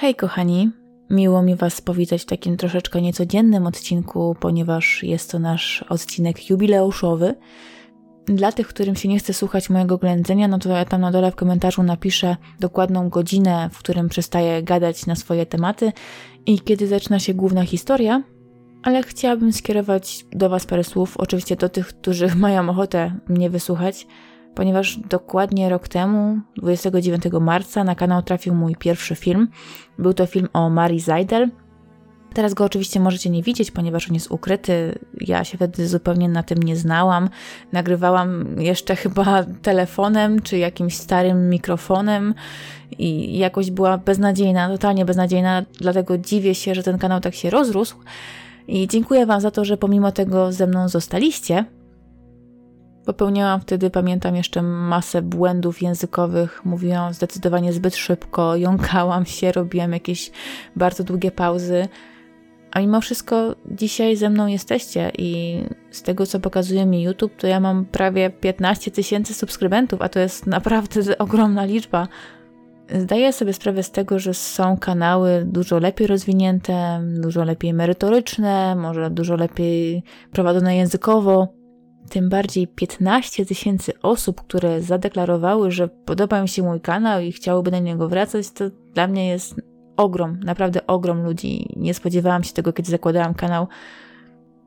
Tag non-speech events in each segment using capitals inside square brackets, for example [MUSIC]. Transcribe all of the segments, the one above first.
Hej kochani, miło mi Was powitać w takim troszeczkę niecodziennym odcinku, ponieważ jest to nasz odcinek jubileuszowy. Dla tych, którym się nie chce słuchać mojego ględzenia, no to ja tam na dole w komentarzu napiszę dokładną godzinę, w którym przestaję gadać na swoje tematy i kiedy zaczyna się główna historia. Ale chciałabym skierować do Was parę słów, oczywiście do tych, którzy [LAUGHS] mają ochotę mnie wysłuchać ponieważ dokładnie rok temu, 29 marca, na kanał trafił mój pierwszy film. Był to film o Marii Zajdel. Teraz go oczywiście możecie nie widzieć, ponieważ on jest ukryty. Ja się wtedy zupełnie na tym nie znałam. Nagrywałam jeszcze chyba telefonem czy jakimś starym mikrofonem i jakoś była beznadziejna, totalnie beznadziejna, dlatego dziwię się, że ten kanał tak się rozrósł. I dziękuję Wam za to, że pomimo tego ze mną zostaliście. Popełniałam wtedy, pamiętam jeszcze masę błędów językowych, mówiłam zdecydowanie zbyt szybko, [LAUGHS] jąkałam się, robiłam jakieś bardzo długie pauzy. A mimo wszystko dzisiaj ze mną jesteście i z tego, co pokazuje mi YouTube, to ja mam prawie 15 tysięcy subskrybentów, a to jest naprawdę ogromna liczba. Zdaję sobie sprawę z tego, że są kanały dużo lepiej rozwinięte, dużo lepiej merytoryczne, może dużo lepiej prowadzone językowo tym bardziej 15 tysięcy osób, które zadeklarowały, że podoba mi się mój kanał i chciałyby na niego wracać, to dla mnie jest ogrom, naprawdę ogrom ludzi. Nie spodziewałam się tego, kiedy zakładałam kanał.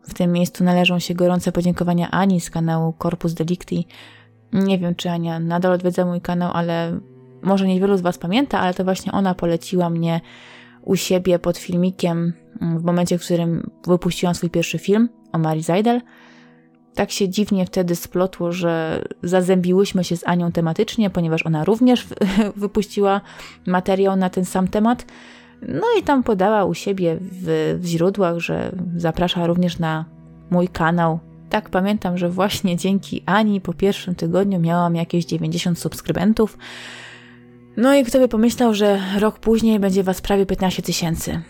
W tym miejscu należą się gorące podziękowania Ani z kanału Corpus Delicti. Nie wiem, czy Ania nadal odwiedza mój kanał, ale może niewielu z Was pamięta, ale to właśnie ona poleciła mnie u siebie pod filmikiem w momencie, w którym wypuściłam swój pierwszy film o Marii Zajdel tak się dziwnie wtedy splotło, że zazębiłyśmy się z Anią tematycznie, ponieważ ona również [LAUGHS] wypuściła materiał na ten sam temat. No i tam podała u siebie w, w źródłach, że zaprasza również na mój kanał. Tak pamiętam, że właśnie dzięki Ani po pierwszym tygodniu miałam jakieś 90 subskrybentów. No i kto by pomyślał, że rok później będzie was prawie 15 tysięcy.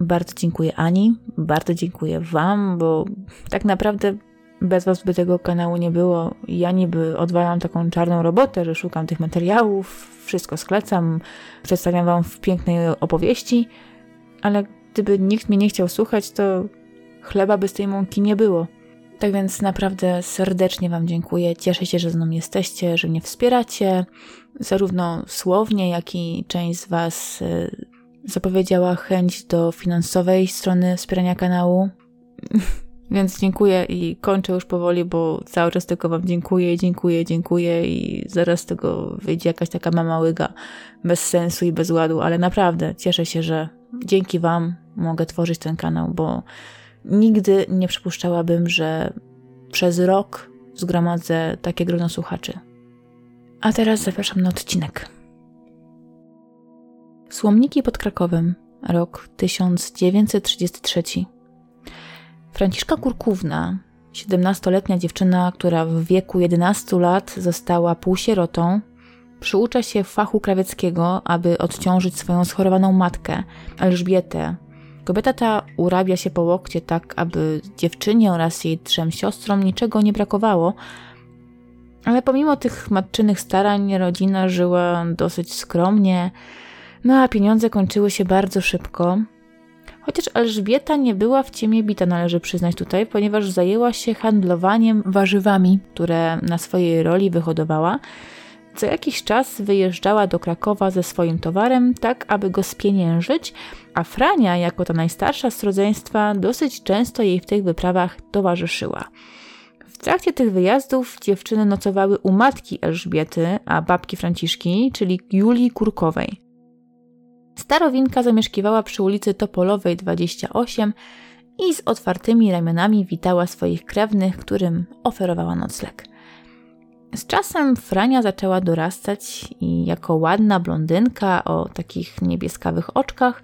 Bardzo dziękuję Ani, bardzo dziękuję Wam, bo tak naprawdę bez was by tego kanału nie było. Ja niby odwalam taką czarną robotę, że szukam tych materiałów, wszystko sklecam, przedstawiam wam w pięknej opowieści, ale gdyby nikt mnie nie chciał słuchać, to chleba by z tej mąki nie było. Tak więc naprawdę serdecznie Wam dziękuję. Cieszę się, że z nami jesteście, że mnie wspieracie, zarówno słownie, jak i część z Was e, zapowiedziała chęć do finansowej strony wspierania kanału. [LAUGHS] Więc dziękuję i kończę już powoli, bo cały czas tylko Wam dziękuję, dziękuję, dziękuję i zaraz z tego wyjdzie jakaś taka mama łyga bez sensu i bez ładu, ale naprawdę cieszę się, że dzięki Wam mogę tworzyć ten kanał, bo nigdy nie przypuszczałabym, że przez rok zgromadzę takie grono słuchaczy. A teraz zapraszam na odcinek. Słomniki pod Krakowem, rok 1933. Franciszka Kurkówna, 17-letnia dziewczyna, która w wieku 11 lat została półsierotą, przyucza się fachu krawieckiego, aby odciążyć swoją schorowaną matkę, Elżbietę. Kobieta ta urabia się po łokcie tak, aby dziewczynie oraz jej trzem siostrom niczego nie brakowało, ale pomimo tych matczynych starań rodzina żyła dosyć skromnie, no a pieniądze kończyły się bardzo szybko – Chociaż Elżbieta nie była w ciemię bita, należy przyznać tutaj, ponieważ zajęła się handlowaniem warzywami, które na swojej roli wyhodowała. Co jakiś czas wyjeżdżała do Krakowa ze swoim towarem, tak aby go spieniężyć, a Frania, jako ta najstarsza z rodzeństwa, dosyć często jej w tych wyprawach towarzyszyła. W trakcie tych wyjazdów dziewczyny nocowały u matki Elżbiety, a babki Franciszki, czyli Julii Kurkowej. Starowinka zamieszkiwała przy ulicy Topolowej 28 i z otwartymi ramionami witała swoich krewnych, którym oferowała nocleg. Z czasem Frania zaczęła dorastać i jako ładna blondynka o takich niebieskawych oczkach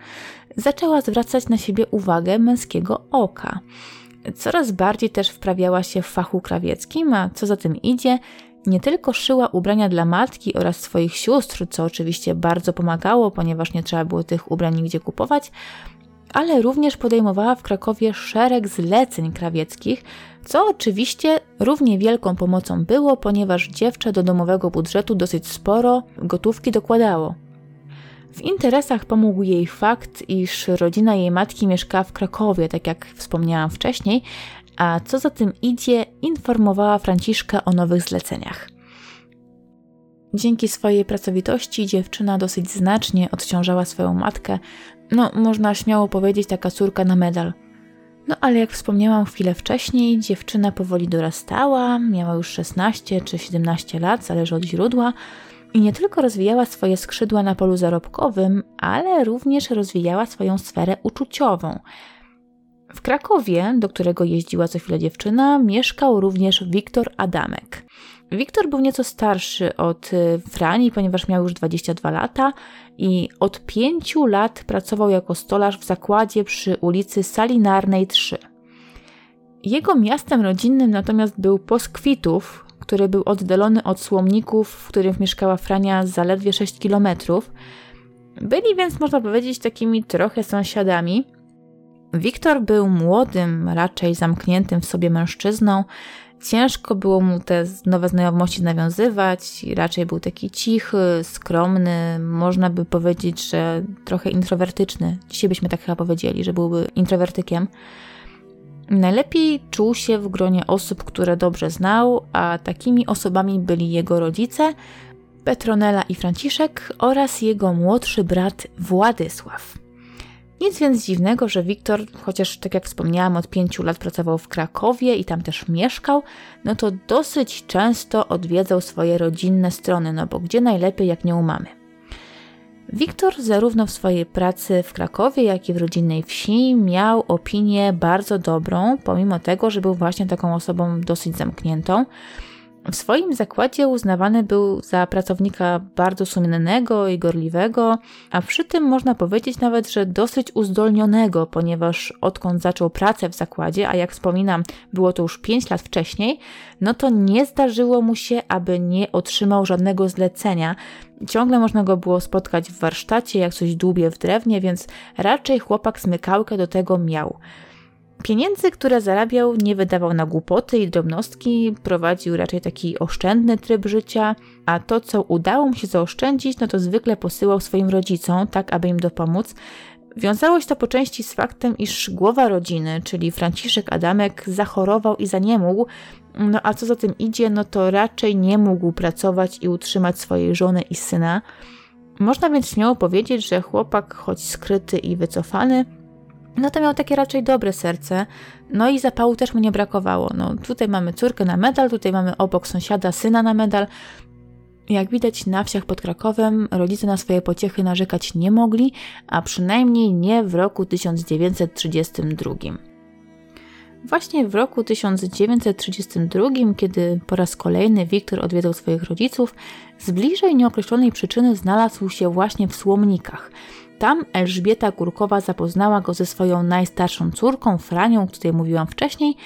zaczęła zwracać na siebie uwagę męskiego oka. Coraz bardziej też wprawiała się w fachu krawieckim, a co za tym idzie, nie tylko szyła ubrania dla matki oraz swoich sióstr, co oczywiście bardzo pomagało, ponieważ nie trzeba było tych ubrań nigdzie kupować, ale również podejmowała w Krakowie szereg zleceń krawieckich, co oczywiście równie wielką pomocą było, ponieważ dziewczę do domowego budżetu dosyć sporo gotówki dokładało. W interesach pomógł jej fakt, iż rodzina jej matki mieszkała w Krakowie, tak jak wspomniałam wcześniej, a co za tym idzie, informowała Franciszkę o nowych zleceniach. Dzięki swojej pracowitości dziewczyna dosyć znacznie odciążała swoją matkę. No, można śmiało powiedzieć, taka córka na medal. No ale jak wspomniałam chwilę wcześniej, dziewczyna powoli dorastała, miała już 16 czy 17 lat, zależy od źródła, i nie tylko rozwijała swoje skrzydła na polu zarobkowym, ale również rozwijała swoją sferę uczuciową. W Krakowie, do którego jeździła co chwilę dziewczyna, mieszkał również Wiktor Adamek. Wiktor był nieco starszy od y, Frani, ponieważ miał już 22 lata i od 5 lat pracował jako stolarz w zakładzie przy ulicy Salinarnej 3. Jego miastem rodzinnym natomiast był Poskwitów, który był oddalony od Słomników, w którym mieszkała Frania zaledwie 6 kilometrów. Byli więc, można powiedzieć, takimi trochę sąsiadami. Wiktor był młodym, raczej zamkniętym w sobie mężczyzną, Ciężko było mu te nowe znajomości nawiązywać, raczej był taki cichy, skromny, można by powiedzieć, że trochę introwertyczny. Dzisiaj byśmy tak chyba powiedzieli, że byłby introwertykiem. Najlepiej czuł się w gronie osób, które dobrze znał, a takimi osobami byli jego rodzice, Petronela i Franciszek oraz jego młodszy brat Władysław. Nic więc dziwnego, że Wiktor, chociaż tak jak wspomniałam, od pięciu lat pracował w Krakowie i tam też mieszkał, no to dosyć często odwiedzał swoje rodzinne strony, no bo gdzie najlepiej jak nie u mamy. Wiktor zarówno w swojej pracy w Krakowie, jak i w rodzinnej wsi miał opinię bardzo dobrą, pomimo tego, że był właśnie taką osobą dosyć zamkniętą. W swoim zakładzie uznawany był za pracownika bardzo sumiennego i gorliwego, a przy tym można powiedzieć nawet, że dosyć uzdolnionego, ponieważ odkąd zaczął pracę w zakładzie, a jak wspominam, było to już 5 lat wcześniej, no to nie zdarzyło mu się, aby nie otrzymał żadnego zlecenia. Ciągle można go było spotkać w warsztacie, jak coś dłubie w drewnie, więc raczej chłopak smykałkę do tego miał. Pieniędzy, które zarabiał, nie wydawał na głupoty i drobnostki, prowadził raczej taki oszczędny tryb życia, a to, co udało mu się zaoszczędzić, no to zwykle posyłał swoim rodzicom, tak aby im dopomóc. Wiązało się to po części z faktem, iż głowa rodziny, czyli Franciszek Adamek, zachorował i zaniemógł, no a co za tym idzie, no to raczej nie mógł pracować i utrzymać swojej żony i syna. Można więc śmiało powiedzieć, że chłopak, choć skryty i wycofany, no to miał takie raczej dobre serce, no i zapału też mu nie brakowało. No tutaj mamy córkę na medal, tutaj mamy obok sąsiada syna na medal. Jak widać na wsiach pod Krakowem rodzice na swoje pociechy narzekać nie mogli, a przynajmniej nie w roku 1932. Właśnie w roku 1932, kiedy po raz kolejny Wiktor odwiedzał swoich rodziców, z bliżej nieokreślonej przyczyny znalazł się właśnie w Słomnikach – tam Elżbieta Kurkowa zapoznała go ze swoją najstarszą córką, Franią, o której mówiłam wcześniej,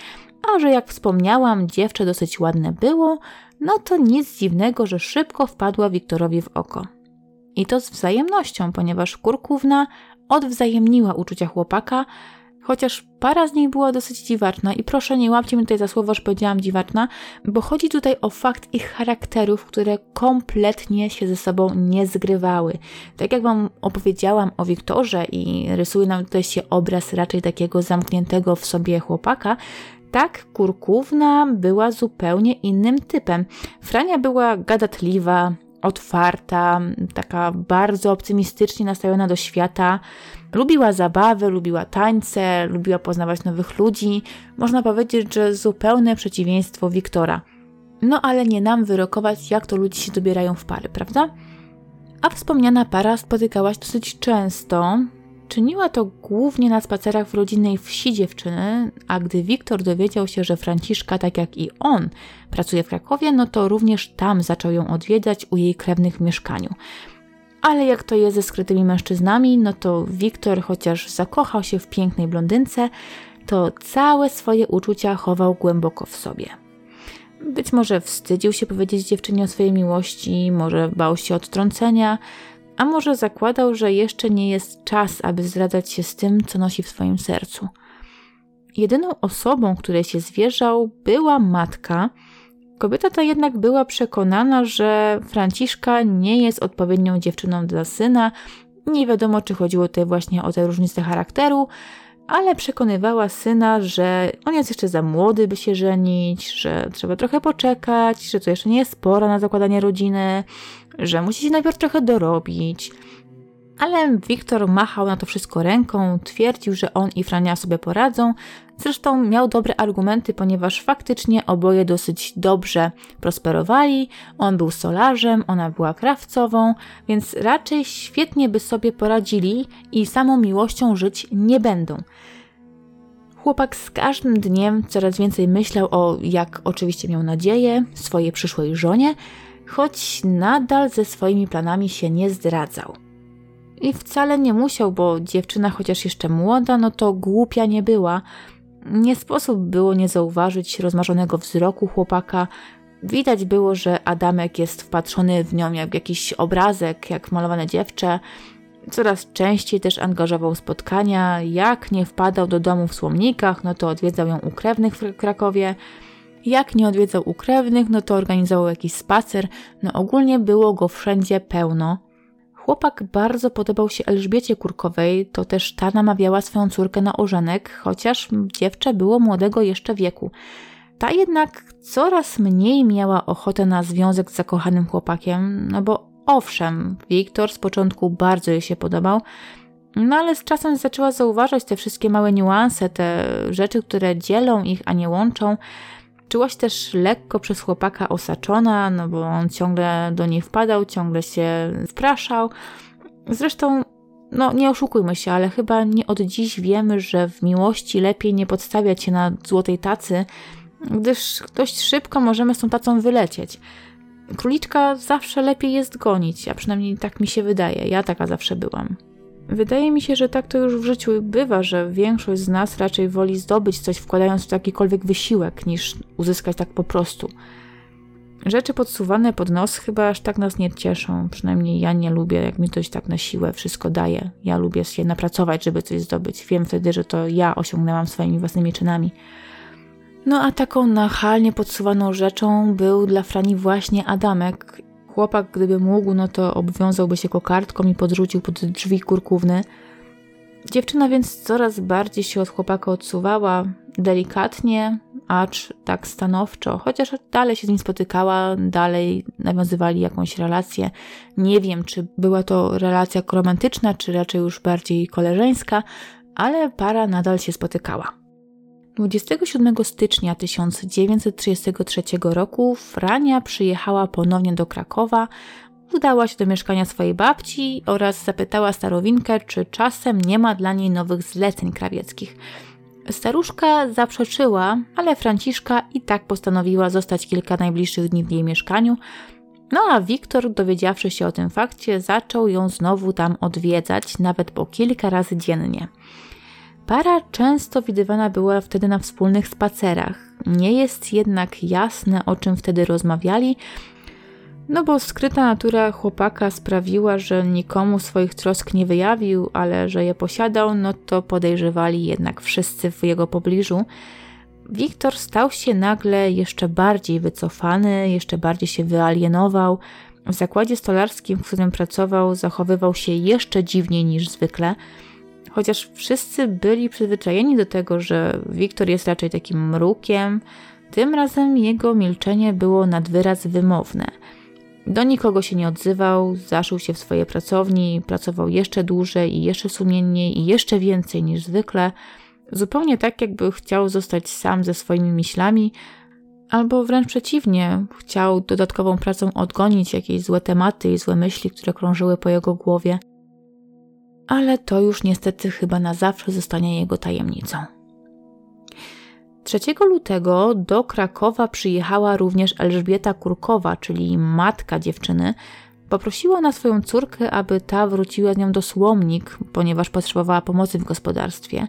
a że jak wspomniałam, dziewczę dosyć ładne było, no to nic dziwnego, że szybko wpadła Wiktorowi w oko. I to z wzajemnością, ponieważ Kurkówna odwzajemniła uczucia chłopaka, chociaż para z nich była dosyć dziwaczna i proszę nie łapcie mnie tutaj za słowo, że powiedziałam dziwaczna, bo chodzi tutaj o fakt ich charakterów, które kompletnie się ze sobą nie zgrywały. Tak jak Wam opowiedziałam o Wiktorze i rysuje nam tutaj się obraz raczej takiego zamkniętego w sobie chłopaka, tak Kurkówna była zupełnie innym typem. Frania była gadatliwa, otwarta, taka bardzo optymistycznie nastawiona do świata. Lubiła zabawy, lubiła tańce, lubiła poznawać nowych ludzi. Można powiedzieć, że zupełne przeciwieństwo Wiktora. No ale nie nam wyrokować, jak to ludzie się dobierają w pary, prawda? A wspomniana para spotykała się dosyć często, Czyniła to głównie na spacerach w rodzinnej wsi dziewczyny, a gdy Wiktor dowiedział się, że Franciszka, tak jak i on, pracuje w Krakowie, no to również tam zaczął ją odwiedzać u jej krewnych w mieszkaniu. Ale jak to jest ze skrytymi mężczyznami, no to Wiktor, chociaż zakochał się w pięknej blondynce, to całe swoje uczucia chował głęboko w sobie. Być może wstydził się powiedzieć dziewczynie o swojej miłości, może bał się odtrącenia, a może zakładał, że jeszcze nie jest czas, aby zdradzać się z tym, co nosi w swoim sercu. Jedyną osobą, której się zwierzał, była matka. Kobieta ta jednak była przekonana, że Franciszka nie jest odpowiednią dziewczyną dla syna, Nie wiadomo, czy chodziło tutaj właśnie o te różnice charakteru, ale przekonywała syna, że on jest jeszcze za młody, by się żenić, że trzeba trochę poczekać, że to jeszcze nie jest pora na zakładanie rodziny, że musi się najpierw trochę dorobić. Ale Wiktor machał na to wszystko ręką, twierdził, że on i Frania sobie poradzą. Zresztą miał dobre argumenty, ponieważ faktycznie oboje dosyć dobrze prosperowali. On był solarzem, ona była krawcową, więc raczej świetnie by sobie poradzili i samą miłością żyć nie będą. Chłopak z każdym dniem coraz więcej myślał o, jak oczywiście miał nadzieję, swojej przyszłej żonie, choć nadal ze swoimi planami się nie zdradzał. I wcale nie musiał, bo dziewczyna, chociaż jeszcze młoda, no to głupia nie była. Nie sposób było nie zauważyć rozmarzonego wzroku chłopaka. Widać było, że Adamek jest wpatrzony w nią jak jakiś obrazek, jak malowane dziewczę. Coraz częściej też angażował spotkania. Jak nie wpadał do domu w Słomnikach, no to odwiedzał ją u krewnych w Krakowie. Jak nie odwiedzał u krewnych, no to organizował jakiś spacer. No ogólnie było go wszędzie pełno. Chłopak bardzo podobał się Elżbiecie Kurkowej, to też ta namawiała swoją córkę na ożenek, chociaż dziewczę było młodego jeszcze wieku. Ta jednak coraz mniej miała ochotę na związek z zakochanym chłopakiem, no bo owszem, Wiktor z początku bardzo jej się podobał, no ale z czasem zaczęła zauważać te wszystkie małe niuanse, te rzeczy, które dzielą ich, a nie łączą. Czuła się też lekko przez chłopaka osaczona, no bo on ciągle do niej wpadał, ciągle się wpraszał. Zresztą, no nie oszukujmy się, ale chyba nie od dziś wiemy, że w miłości lepiej nie podstawiać się na złotej tacy, gdyż dość szybko możemy z tą tacą wylecieć. Króliczka zawsze lepiej jest gonić, a przynajmniej tak mi się wydaje. Ja taka zawsze byłam. Wydaje mi się, że tak to już w życiu bywa, że większość z nas raczej woli zdobyć coś wkładając w jakikolwiek wysiłek, niż uzyskać tak po prostu. Rzeczy podsuwane pod nos chyba aż tak nas nie cieszą. Przynajmniej ja nie lubię, jak mi ktoś tak na siłę wszystko daje. Ja lubię się napracować, żeby coś zdobyć. Wiem wtedy, że to ja osiągnęłam swoimi własnymi czynami. No a taką nachalnie podsuwaną rzeczą był dla Frani właśnie Adamek Chłopak, gdyby mógł, no to obwiązałby się kokardką i podrzucił pod drzwi kurkówny. Dziewczyna więc coraz bardziej się od chłopaka odsuwała, delikatnie, acz tak stanowczo, chociaż dalej się z nim spotykała, dalej nawiązywali jakąś relację. Nie wiem, czy była to relacja romantyczna, czy raczej już bardziej koleżeńska, ale para nadal się spotykała. 27 stycznia 1933 roku Frania przyjechała ponownie do Krakowa, udała się do mieszkania swojej babci oraz zapytała starowinkę, czy czasem nie ma dla niej nowych zleceń krawieckich. Staruszka zaprzeczyła, ale Franciszka i tak postanowiła zostać kilka najbliższych dni w jej mieszkaniu, no a Wiktor, dowiedziawszy się o tym fakcie, zaczął ją znowu tam odwiedzać, nawet po kilka razy dziennie. Para często widywana była wtedy na wspólnych spacerach. Nie jest jednak jasne, o czym wtedy rozmawiali, no bo skryta natura chłopaka sprawiła, że nikomu swoich trosk nie wyjawił, ale że je posiadał, no to podejrzewali jednak wszyscy w jego pobliżu. Wiktor stał się nagle jeszcze bardziej wycofany, jeszcze bardziej się wyalienował. W zakładzie stolarskim, w którym pracował, zachowywał się jeszcze dziwniej niż zwykle – chociaż wszyscy byli przyzwyczajeni do tego, że Wiktor jest raczej takim mrukiem, tym razem jego milczenie było nad wyraz wymowne. Do nikogo się nie odzywał, zaszył się w swojej pracowni, pracował jeszcze dłużej i jeszcze sumienniej i jeszcze więcej niż zwykle, zupełnie tak, jakby chciał zostać sam ze swoimi myślami, albo wręcz przeciwnie, chciał dodatkową pracą odgonić jakieś złe tematy i złe myśli, które krążyły po jego głowie ale to już niestety chyba na zawsze zostanie jego tajemnicą. 3 lutego do Krakowa przyjechała również Elżbieta Kurkowa, czyli matka dziewczyny. Poprosiła na swoją córkę, aby ta wróciła z nią do Słomnik, ponieważ potrzebowała pomocy w gospodarstwie.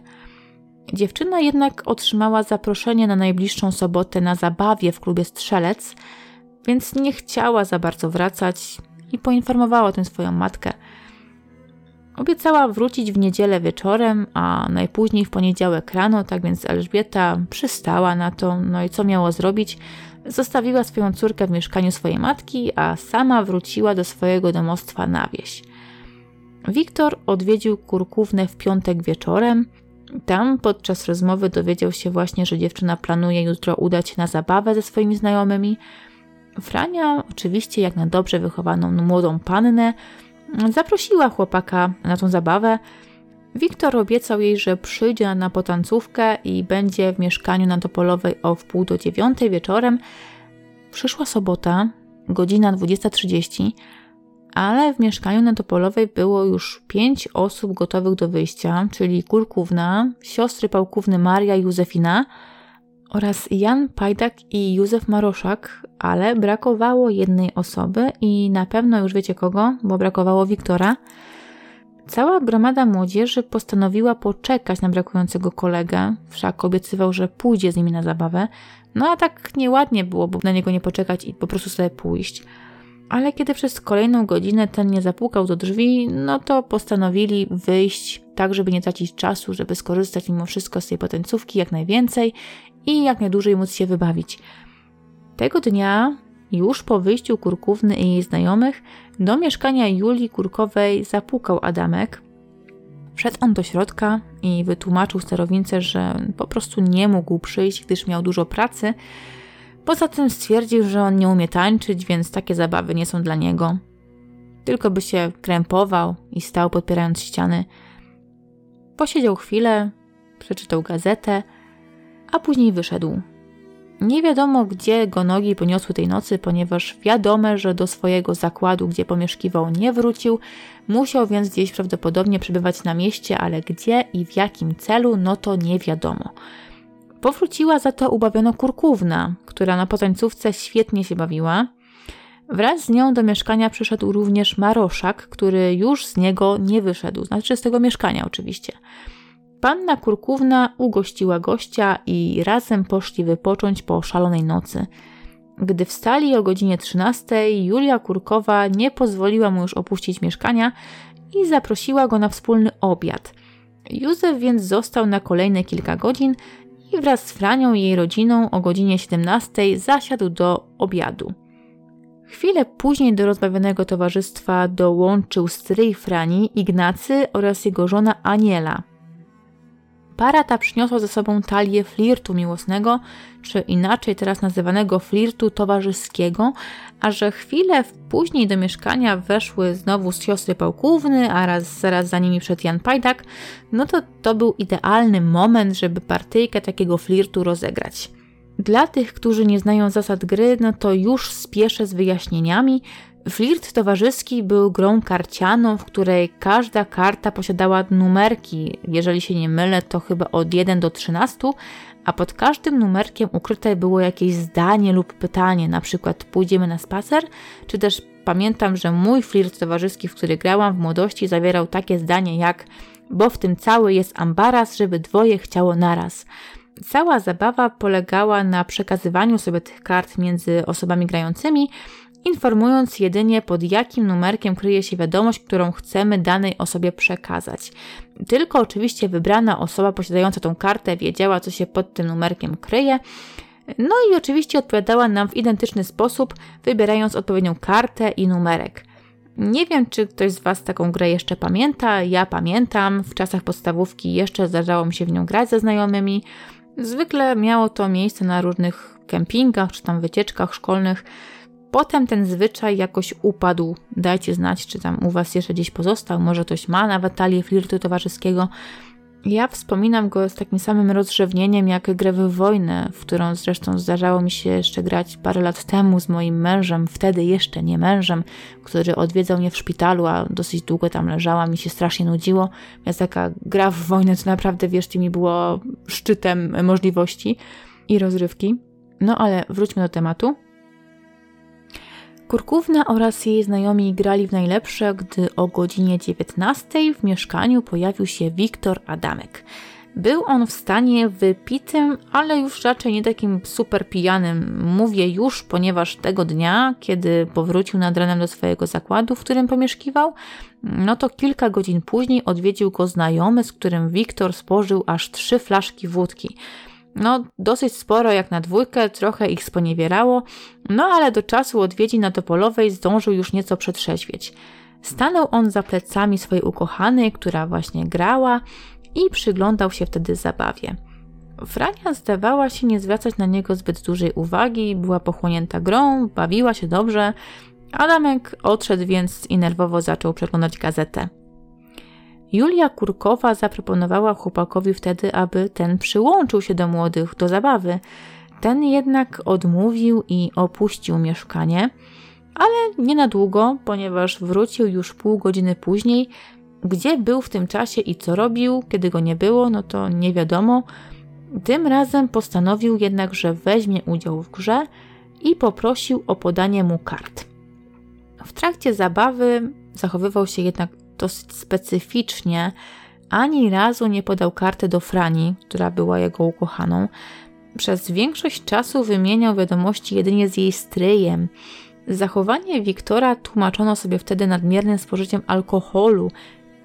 Dziewczyna jednak otrzymała zaproszenie na najbliższą sobotę na zabawie w klubie Strzelec, więc nie chciała za bardzo wracać i poinformowała o tym swoją matkę – Obiecała wrócić w niedzielę wieczorem, a najpóźniej w poniedziałek rano, tak więc Elżbieta przystała na to, no i co miało zrobić? Zostawiła swoją córkę w mieszkaniu swojej matki, a sama wróciła do swojego domostwa na wieś. Wiktor odwiedził kurkównę w piątek wieczorem. Tam podczas rozmowy dowiedział się właśnie, że dziewczyna planuje jutro udać się na zabawę ze swoimi znajomymi. Frania, oczywiście jak na dobrze wychowaną młodą pannę, zaprosiła chłopaka na tą zabawę. Wiktor obiecał jej, że przyjdzie na potancówkę i będzie w mieszkaniu na Topolowej o wpół do dziewiątej wieczorem. Przyszła sobota, godzina 20.30, ale w mieszkaniu na Topolowej było już pięć osób gotowych do wyjścia, czyli Kurkówna, siostry Pałkówny Maria i Józefina oraz Jan Pajdak i Józef Maroszak, ale brakowało jednej osoby i na pewno już wiecie kogo, bo brakowało Wiktora. Cała gromada młodzieży postanowiła poczekać na brakującego kolegę, wszak obiecywał, że pójdzie z nimi na zabawę. No a tak nieładnie byłoby na niego nie poczekać i po prostu sobie pójść. Ale kiedy przez kolejną godzinę ten nie zapukał do drzwi, no to postanowili wyjść tak, żeby nie tracić czasu, żeby skorzystać mimo wszystko z tej potencówki jak najwięcej i jak najdłużej móc się wybawić. Tego dnia, już po wyjściu Kurkówny i jej znajomych, do mieszkania Julii Kurkowej zapukał Adamek. Wszedł on do środka i wytłumaczył sterowince, że po prostu nie mógł przyjść, gdyż miał dużo pracy. Poza tym stwierdził, że on nie umie tańczyć, więc takie zabawy nie są dla niego. Tylko by się krępował i stał podpierając ściany. Posiedział chwilę, przeczytał gazetę, a później wyszedł. Nie wiadomo, gdzie go nogi poniosły tej nocy, ponieważ wiadome, że do swojego zakładu, gdzie pomieszkiwał, nie wrócił. Musiał więc gdzieś prawdopodobnie przebywać na mieście, ale gdzie i w jakim celu, no to nie wiadomo. Powróciła za to ubawiona kurkówna, która na potańcówce świetnie się bawiła. Wraz z nią do mieszkania przyszedł również Maroszak, który już z niego nie wyszedł, znaczy z tego mieszkania oczywiście. Panna Kurkówna ugościła gościa i razem poszli wypocząć po szalonej nocy. Gdy wstali o godzinie 13, Julia Kurkowa nie pozwoliła mu już opuścić mieszkania i zaprosiła go na wspólny obiad. Józef więc został na kolejne kilka godzin i wraz z Franią i jej rodziną o godzinie 17 zasiadł do obiadu. Chwilę później do rozbawionego towarzystwa dołączył stryj Frani, Ignacy oraz jego żona Aniela. Para ta przyniosła ze sobą talię flirtu miłosnego, czy inaczej teraz nazywanego flirtu towarzyskiego, a że chwilę później do mieszkania weszły znowu siostry Pałkówny, a raz, zaraz za nimi przed Jan Pajdak, no to to był idealny moment, żeby partyjkę takiego flirtu rozegrać. Dla tych, którzy nie znają zasad gry, no to już spieszę z wyjaśnieniami, Flirt towarzyski był grą karcianą, w której każda karta posiadała numerki, jeżeli się nie mylę, to chyba od 1 do 13, a pod każdym numerkiem ukryte było jakieś zdanie lub pytanie, na przykład pójdziemy na spacer, czy też pamiętam, że mój flirt towarzyski, w który grałam w młodości, zawierał takie zdanie jak bo w tym cały jest ambaras, żeby dwoje chciało naraz. Cała zabawa polegała na przekazywaniu sobie tych kart między osobami grającymi, informując jedynie pod jakim numerkiem kryje się wiadomość, którą chcemy danej osobie przekazać. Tylko oczywiście wybrana osoba posiadająca tą kartę wiedziała, co się pod tym numerkiem kryje. No i oczywiście odpowiadała nam w identyczny sposób, wybierając odpowiednią kartę i numerek. Nie wiem, czy ktoś z Was taką grę jeszcze pamięta. Ja pamiętam. W czasach podstawówki jeszcze zdarzało mi się w nią grać ze znajomymi. Zwykle miało to miejsce na różnych kempingach czy tam wycieczkach szkolnych. Potem ten zwyczaj jakoś upadł. Dajcie znać, czy tam u Was jeszcze gdzieś pozostał. Może ktoś ma nawet talię flirtu towarzyskiego. Ja wspominam go z takim samym rozrzewnieniem jak grę w wojnę, w którą zresztą zdarzało mi się jeszcze grać parę lat temu z moim mężem, wtedy jeszcze nie mężem, który odwiedzał mnie w szpitalu, a dosyć długo tam leżała, mi się strasznie nudziło, więc taka gra w wojnę to naprawdę, wierzcie mi, było szczytem możliwości i rozrywki. No ale wróćmy do tematu. Kurkówna oraz jej znajomi grali w najlepsze, gdy o godzinie 19 w mieszkaniu pojawił się Wiktor Adamek. Był on w stanie wypitym, ale już raczej nie takim super pijanym. Mówię już, ponieważ tego dnia, kiedy powrócił nad ranem do swojego zakładu, w którym pomieszkiwał, no to kilka godzin później odwiedził go znajomy, z którym Wiktor spożył aż trzy flaszki wódki. No, dosyć sporo jak na dwójkę, trochę ich sponiewierało, no ale do czasu odwiedzi na Topolowej zdążył już nieco przetrzeźwieć. Stanął on za plecami swojej ukochanej, która właśnie grała i przyglądał się wtedy zabawie. Frania zdawała się nie zwracać na niego zbyt dużej uwagi, była pochłonięta grą, bawiła się dobrze. Adamek odszedł więc i nerwowo zaczął przeglądać gazetę. Julia Kurkowa zaproponowała chłopakowi wtedy, aby ten przyłączył się do młodych do zabawy. Ten jednak odmówił i opuścił mieszkanie, ale nie na długo, ponieważ wrócił już pół godziny później. Gdzie był w tym czasie i co robił, kiedy go nie było, no to nie wiadomo. Tym razem postanowił jednak, że weźmie udział w grze i poprosił o podanie mu kart. W trakcie zabawy zachowywał się jednak dosyć specyficznie. Ani razu nie podał karty do Frani, która była jego ukochaną. Przez większość czasu wymieniał wiadomości jedynie z jej stryjem. Zachowanie Wiktora tłumaczono sobie wtedy nadmiernym spożyciem alkoholu.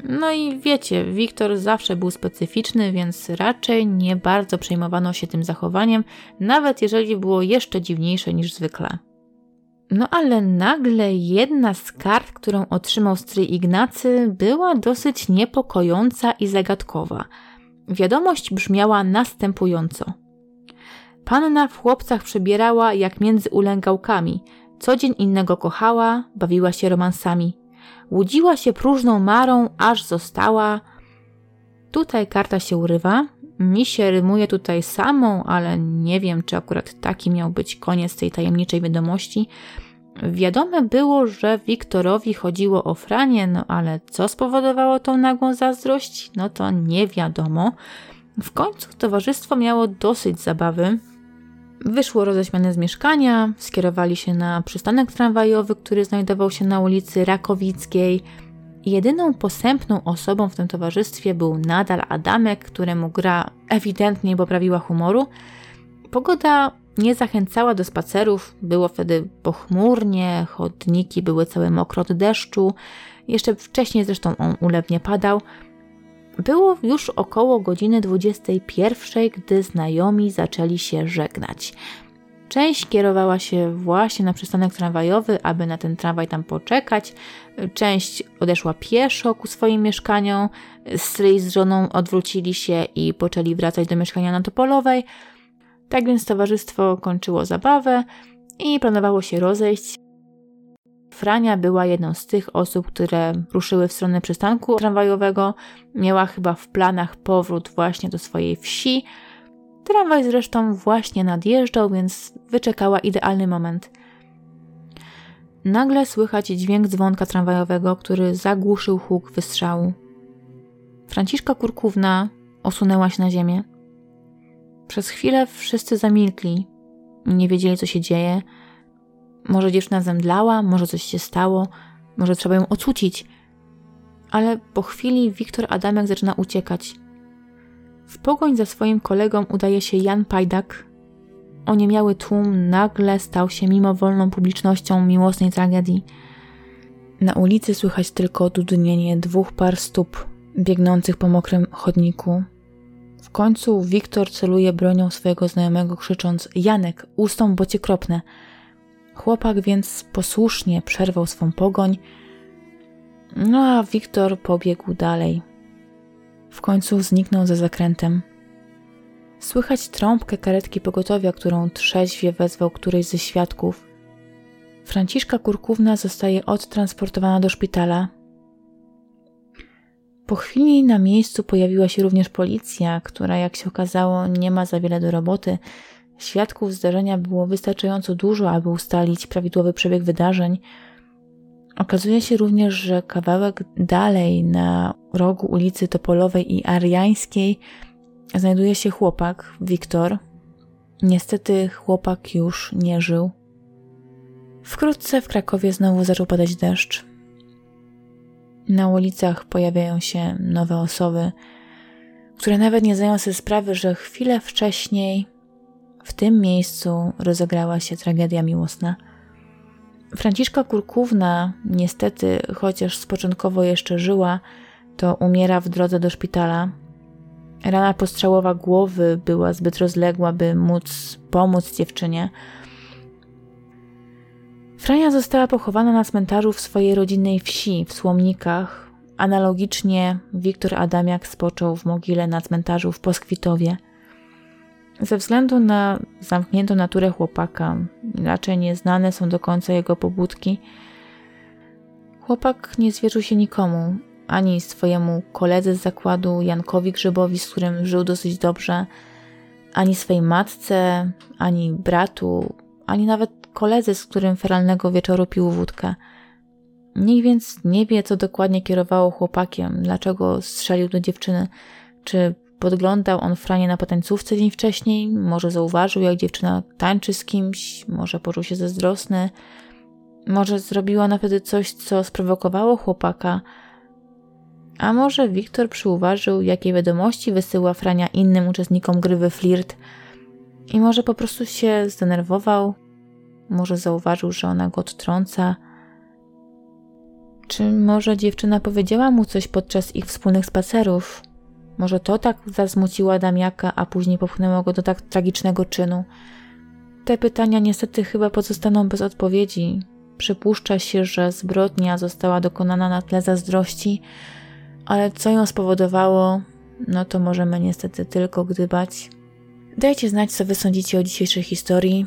No i wiecie, Wiktor zawsze był specyficzny, więc raczej nie bardzo przejmowano się tym zachowaniem, nawet jeżeli było jeszcze dziwniejsze niż zwykle. No ale nagle jedna z kart, którą otrzymał stryj Ignacy, była dosyć niepokojąca i zagadkowa. Wiadomość brzmiała następująco. Panna w chłopcach przebierała jak między ulęgałkami. Co dzień innego kochała, bawiła się romansami. Łudziła się próżną marą, aż została... Tutaj karta się urywa. Mi się rymuje tutaj samą, ale nie wiem, czy akurat taki miał być koniec tej tajemniczej wiadomości. Wiadome było, że Wiktorowi chodziło o Franię, no ale co spowodowało tą nagłą zazdrość, no to nie wiadomo. W końcu towarzystwo miało dosyć zabawy. Wyszło roześmiane z mieszkania, skierowali się na przystanek tramwajowy, który znajdował się na ulicy Rakowickiej. Jedyną posępną osobą w tym towarzystwie był nadal Adamek, któremu gra ewidentnie poprawiła humoru. Pogoda nie zachęcała do spacerów, było wtedy pochmurnie, chodniki były całe mokre od deszczu. Jeszcze wcześniej zresztą on ulewnie padał. Było już około godziny 21, gdy znajomi zaczęli się żegnać. Część kierowała się właśnie na przystanek tramwajowy, aby na ten tramwaj tam poczekać. Część odeszła pieszo ku swoim mieszkaniom. Stryj z żoną odwrócili się i poczęli wracać do mieszkania na Topolowej. Tak więc towarzystwo kończyło zabawę i planowało się rozejść. Frania była jedną z tych osób, które ruszyły w stronę przystanku tramwajowego. Miała chyba w planach powrót właśnie do swojej wsi. Tramwaj zresztą właśnie nadjeżdżał, więc wyczekała idealny moment. Nagle słychać dźwięk dzwonka tramwajowego, który zagłuszył huk wystrzału. Franciszka Kurkówna osunęła się na ziemię. Przez chwilę wszyscy zamilkli. Nie wiedzieli, co się dzieje. Może dziewczyna zemdlała, może coś się stało, może trzeba ją ocucić. Ale po chwili Wiktor Adamek zaczyna uciekać. W pogoń za swoim kolegą udaje się Jan Pajdak. Oniemiały tłum nagle stał się mimowolną publicznością miłosnej tragedii. Na ulicy słychać tylko dudnienie dwóch par stóp biegnących po mokrym chodniku. W końcu Wiktor celuje bronią swojego znajomego, krzycząc: Janek, ustąp, bo cię kropnę. Chłopak więc posłusznie przerwał swą pogoń, no a Wiktor pobiegł dalej. W końcu zniknął za zakrętem. Słychać trąbkę karetki pogotowia, którą trzeźwie wezwał któryś ze świadków. Franciszka Kurkówna zostaje odtransportowana do szpitala, po chwili na miejscu pojawiła się również policja, która, jak się okazało, nie ma za wiele do roboty. Świadków zdarzenia było wystarczająco dużo, aby ustalić prawidłowy przebieg wydarzeń. Okazuje się również, że kawałek dalej na rogu ulicy Topolowej i Ariańskiej znajduje się chłopak, Wiktor. Niestety chłopak już nie żył. Wkrótce w Krakowie znowu zaczął padać deszcz. Na ulicach pojawiają się nowe osoby, które nawet nie zdają sobie sprawy, że chwilę wcześniej w tym miejscu rozegrała się tragedia miłosna. Franciszka Kurkówna, niestety, chociaż początkowo jeszcze żyła, to umiera w drodze do szpitala. Rana postrzałowa głowy była zbyt rozległa, by móc pomóc dziewczynie. Frania została pochowana na cmentarzu w swojej rodzinnej wsi w Słomnikach. Analogicznie Wiktor Adamiak spoczął w mogile na cmentarzu w Poskwitowie. Ze względu na zamkniętą naturę chłopaka, raczej nieznane są do końca jego pobudki, chłopak nie zwierzył się nikomu, ani swojemu koledze z zakładu Jankowi Grzybowi, z którym żył dosyć dobrze, ani swojej matce, ani bratu, ani nawet koledze, z którym feralnego wieczoru pił wódkę. Nikt więc nie wie, co dokładnie kierowało chłopakiem, dlaczego strzelił do dziewczyny, czy podglądał on Franie na potańcówce dzień wcześniej, może zauważył, jak dziewczyna tańczy z kimś, może poczuł się zazdrosny, może zrobiła ona wtedy coś, co sprowokowało chłopaka, a może Wiktor przyuważył, jakie wiadomości wysyła Frania innym uczestnikom gry flirt i może po prostu się zdenerwował, może zauważył, że ona go odtrąca. Czy może dziewczyna powiedziała mu coś podczas ich wspólnych spacerów? Może to tak zasmuciła Damiaka, a później popchnęło go do tak tragicznego czynu? Te pytania niestety chyba pozostaną bez odpowiedzi. Przypuszcza się, że zbrodnia została dokonana na tle zazdrości, ale co ją spowodowało, no to możemy niestety tylko gdybać. Dajcie znać, co wy sądzicie o dzisiejszej historii.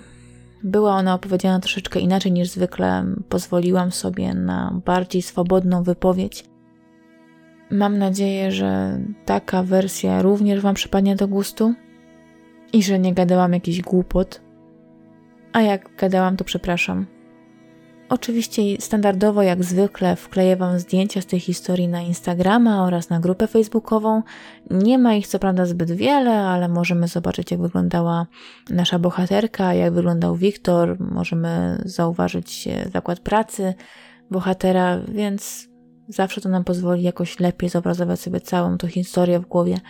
Była ona opowiedziana troszeczkę inaczej niż zwykle. Pozwoliłam sobie na bardziej swobodną wypowiedź. Mam nadzieję, że taka wersja również Wam przypadnie do gustu i że nie gadałam jakiś głupot. A jak gadałam, to przepraszam. Oczywiście standardowo, jak zwykle, wkleję Wam zdjęcia z tej historii na Instagrama oraz na grupę facebookową. Nie ma ich co prawda zbyt wiele, ale możemy zobaczyć, jak wyglądała nasza bohaterka, jak wyglądał Wiktor, możemy zauważyć zakład pracy bohatera, więc zawsze to nam pozwoli jakoś lepiej zobrazować sobie całą tą historię w głowie.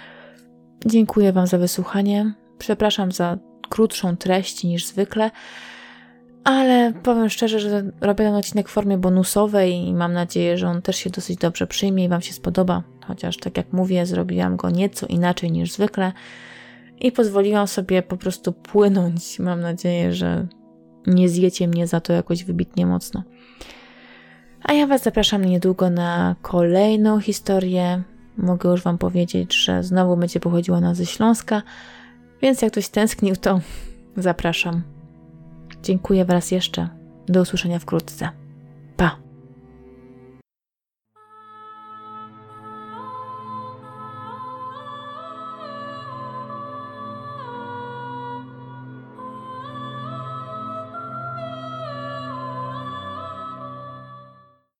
Dziękuję Wam za wysłuchanie. Przepraszam za krótszą treść niż zwykle. Ale powiem szczerze, że robię ten odcinek w formie bonusowej i mam nadzieję, że on też się dosyć dobrze przyjmie i Wam się spodoba. Chociaż, tak jak mówię, zrobiłam go nieco inaczej niż zwykle i pozwoliłam sobie po prostu płynąć. Mam nadzieję, że nie zjecie mnie za to jakoś wybitnie mocno. A ja Was zapraszam niedługo na kolejną historię. Mogę już Wam powiedzieć, że znowu będzie pochodziła ona ze Śląska, więc jak ktoś tęsknił, to zapraszam. Dziękuję raz jeszcze. Do usłyszenia wkrótce.